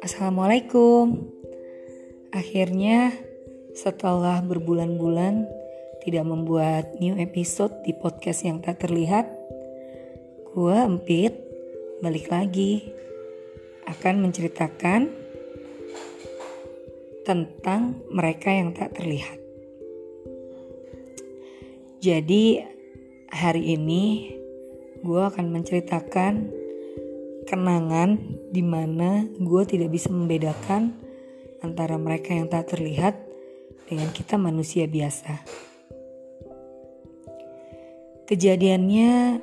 Assalamualaikum. Akhirnya setelah berbulan-bulan tidak membuat new episode di podcast yang tak terlihat, gua Empit balik lagi akan menceritakan tentang mereka yang tak terlihat. Jadi hari ini gue akan menceritakan kenangan di mana gue tidak bisa membedakan antara mereka yang tak terlihat dengan kita manusia biasa. Kejadiannya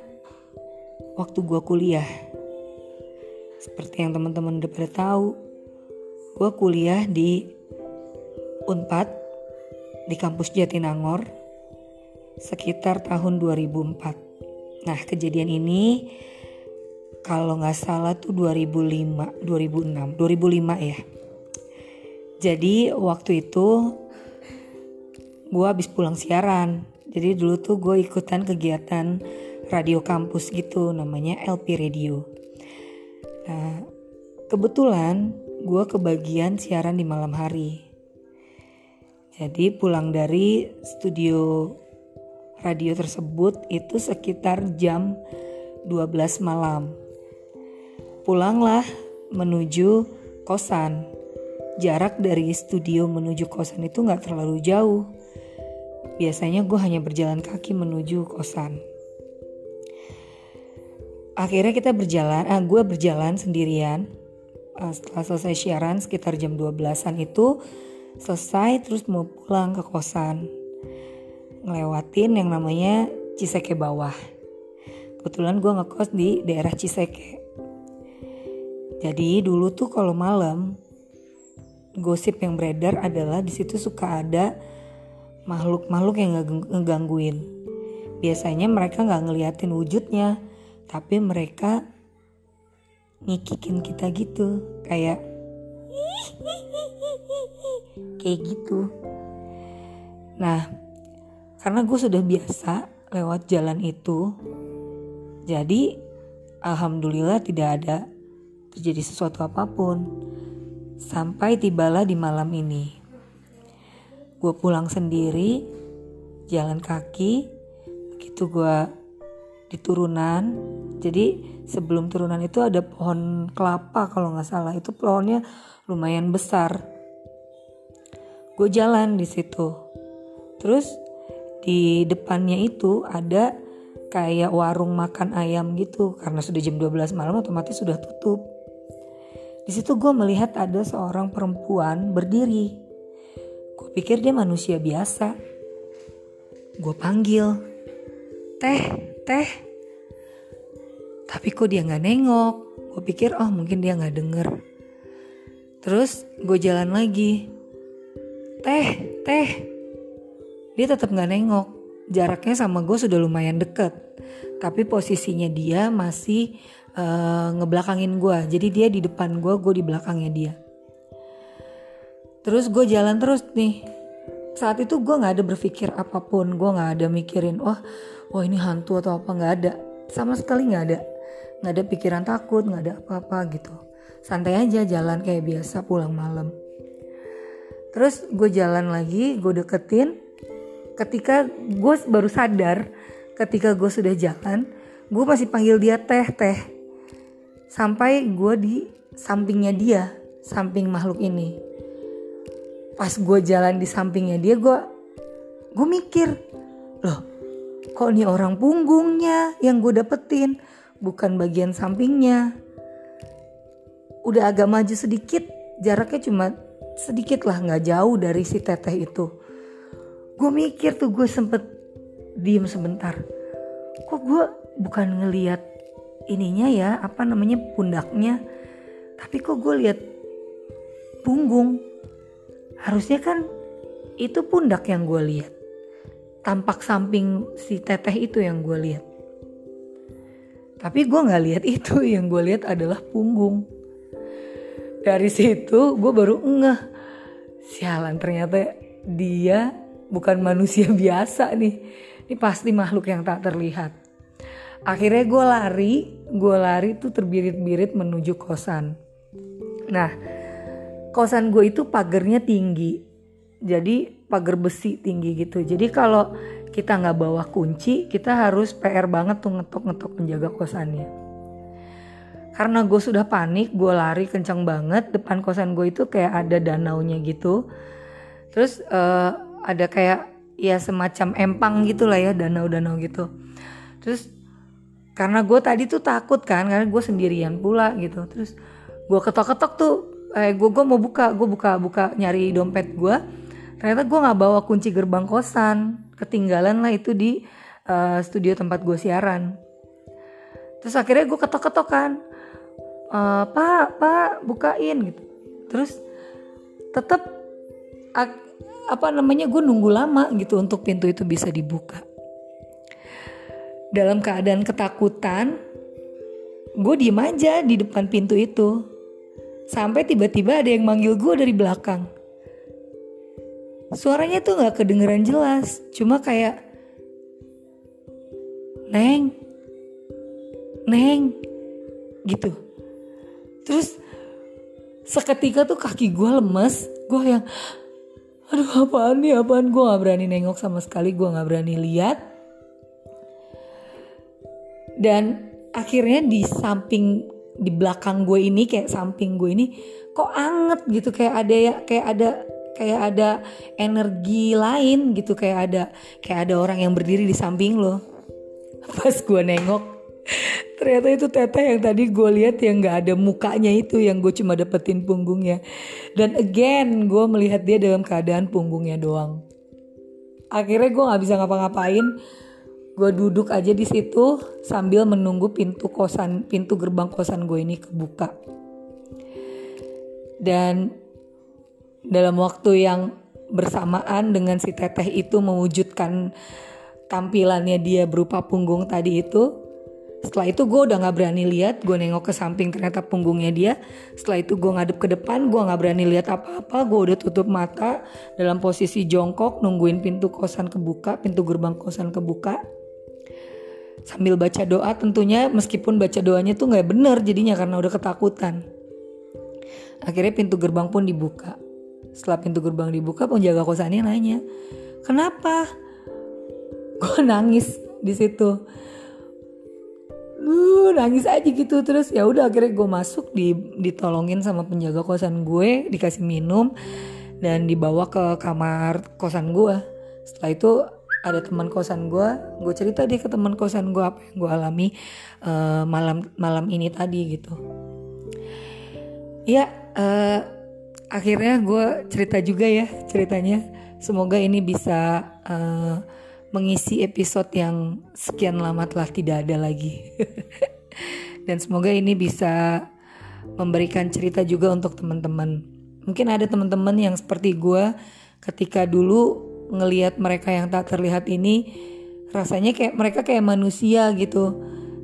waktu gue kuliah. Seperti yang teman-teman udah pada tahu, gue kuliah di Unpad di kampus Jatinangor sekitar tahun 2004. Nah kejadian ini kalau nggak salah tuh 2005, 2006, 2005 ya. Jadi waktu itu gue habis pulang siaran. Jadi dulu tuh gue ikutan kegiatan radio kampus gitu namanya LP Radio. Nah kebetulan gue kebagian siaran di malam hari. Jadi pulang dari studio radio tersebut itu sekitar jam 12 malam. Pulanglah menuju kosan. Jarak dari studio menuju kosan itu nggak terlalu jauh. Biasanya gue hanya berjalan kaki menuju kosan. Akhirnya kita berjalan, ah, gue berjalan sendirian. Ah, setelah selesai siaran sekitar jam 12-an itu selesai terus mau pulang ke kosan ngelewatin yang namanya Ciseke bawah. Kebetulan gue ngekos di daerah Ciseke. Jadi dulu tuh kalau malam gosip yang beredar adalah di situ suka ada makhluk-makhluk yang ngegangguin. Biasanya mereka nggak ngeliatin wujudnya, tapi mereka ngikikin kita gitu, kayak kayak gitu. Nah, karena gue sudah biasa lewat jalan itu, jadi alhamdulillah tidak ada terjadi sesuatu apa pun. Sampai tibalah di malam ini. Gue pulang sendiri, jalan kaki, begitu gue di turunan. Jadi sebelum turunan itu ada pohon kelapa kalau nggak salah. Itu pohonnya lumayan besar. Gue jalan di situ. Terus di depannya itu ada kayak warung makan ayam gitu karena sudah jam 12 malam otomatis sudah tutup. Di situ gue melihat ada seorang perempuan berdiri. Gue pikir dia manusia biasa. Gue panggil, teh, teh. Tapi kok dia nggak nengok. Gue pikir oh mungkin dia nggak denger. Terus gue jalan lagi, teh, teh dia tetap nggak nengok. Jaraknya sama gue sudah lumayan deket. Tapi posisinya dia masih uh, ngebelakangin gue. Jadi dia di depan gue, gue di belakangnya dia. Terus gue jalan terus nih. Saat itu gue nggak ada berpikir apa pun. Gue nggak ada mikirin, wah, wah ini hantu atau apa nggak ada. Sama sekali nggak ada. Nggak ada pikiran takut, nggak ada apa-apa gitu. Santai aja jalan kayak biasa pulang malam. Terus gue jalan lagi, gue deketin, ketika gue baru sadar ketika gue sudah jalan gue masih panggil dia teh teh. Sampai gue di sampingnya dia samping makhluk ini. Pas gue jalan di sampingnya dia gue gue mikir loh kok nih orang punggungnya yang gue dapetin? Bukan bagian sampingnya. Udah agak maju sedikit jaraknya cuma sedikit lah nggak jauh dari si teteh itu gue mikir tuh gue sempet diem sebentar. Kok gue bukan ngeliat ininya ya apa namanya pundaknya? Tapi kok gue lihat punggung? Harusnya kan itu pundak yang gue lihat tampak samping si teteh itu yang gue lihat tapi gue nggak lihat itu yang gue lihat adalah punggung. Dari situ gue baru ngeh. Sialan ternyata dia bukan manusia biasa nih. Ini pasti makhluk yang tak terlihat. akhirnya gue lari gue lari tuh terbirit-birit menuju kosan. Nah kosan gue itu pagernya tinggi. Jadi pagar besi tinggi gitu. Jadi kalau kita nggak bawa kunci kita harus PR banget tuh ngetok-ngetok menjaga kosannya. Karena gue sudah panik gue lari kencang banget. Depan kosan gue itu kayak ada danaunya gitu. Terus uh, ada kayak ya semacam empang gitu lah ya danau-danau gitu. Terus karena gue tadi tuh takut kan karena gue sendirian pula gitu. Terus gue ketok-ketok tuh eh gue gue mau buka gue buka buka nyari dompet gue ternyata gue nggak bawa kunci gerbang kosan. Ketinggalan lah itu di uh, studio tempat gue siaran. Terus akhirnya gue ketok-ketok kan. E, pak pak bukain gitu. Terus tetap apa namanya gue nunggu lama gitu untuk pintu itu bisa dibuka. Dalam keadaan ketakutan gue diem aja di depan pintu itu. Sampai tiba-tiba ada yang manggil gue dari belakang. Suaranya tuh nggak kedengeran jelas cuma kayak neng neng gitu. Terus seketika tuh kaki gue lemes gue yang aduh apaan nih apaan? Gue nggak berani nengok sama sekali gue nggak berani lihat. Dan akhirnya di samping di belakang gue ini kayak samping gue ini kok anget gitu. Kayak ada ya kayak ada kayak ada energi lain gitu. Kayak ada kayak ada orang yang berdiri di samping lo. Pas gue nengok ternyata itu teteh yang tadi gue lihat yang nggak ada mukanya itu yang gue cuma dapetin punggungnya. Dan again gue melihat dia dalam keadaan punggungnya doang. Akhirnya gue nggak bisa ngapa-ngapain. Gue duduk aja di situ sambil menunggu pintu kosan pintu gerbang kosan gue ini kebuka. Dan dalam waktu yang bersamaan dengan si teteh itu mewujudkan tampilannya dia berupa punggung tadi itu setelah itu gue udah gak berani lihat gue nengok ke samping ternyata punggungnya dia. Setelah itu gue ngadep ke depan gue gak berani lihat apa-apa. Gue udah tutup mata dalam posisi jongkok nungguin pintu kosan kebuka pintu gerbang kosan kebuka. Sambil baca doa tentunya meskipun baca doanya tuh nggak bener jadinya karena udah ketakutan. Akhirnya pintu gerbang pun dibuka. Setelah pintu gerbang dibuka penjaga kosannya nanya kenapa? Gue nangis di situ lu nangis aja gitu. Terus ya udah akhirnya gue masuk di ditolongin sama penjaga kosan gue dikasih minum dan dibawa ke kamar kosan gue setelah itu ada teman kosan gue gue cerita dia ke teman kosan gue apa yang gue alami uh, malam malam ini tadi gitu. Ya uh, akhirnya gue cerita juga ya ceritanya. Semoga ini bisa uh, mengisi episode yang sekian lama telah tidak ada lagi. Dan semoga ini bisa memberikan cerita juga untuk teman-teman. Mungkin ada teman-teman yang seperti gue ketika dulu ngelihat mereka yang tak terlihat ini rasanya kayak mereka kayak manusia gitu.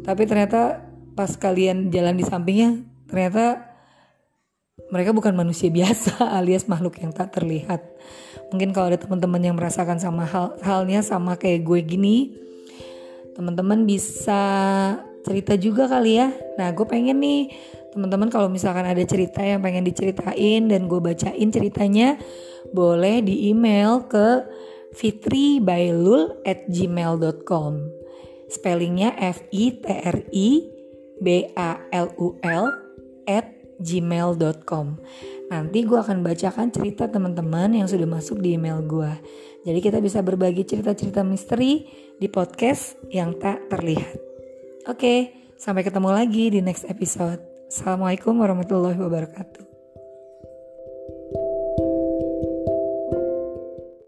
Tapi ternyata pas kalian jalan di sampingnya ternyata mereka bukan manusia biasa alias makhluk yang tak terlihat. Mungkin kalau ada teman-teman yang merasakan sama hal halnya sama kayak gue gini teman-teman bisa cerita juga kali ya. Nah gue pengen nih teman-teman kalau misalkan ada cerita yang pengen diceritain dan gue bacain ceritanya boleh di email ke fitribailul at spellingnya F I T R I B A L U L at gmail.com Nanti gue akan bacakan cerita teman-teman yang sudah masuk di email gue Jadi kita bisa berbagi cerita-cerita misteri di podcast yang tak terlihat. Oke, sampai ketemu lagi di next episode. Assalamualaikum warahmatullahi wabarakatuh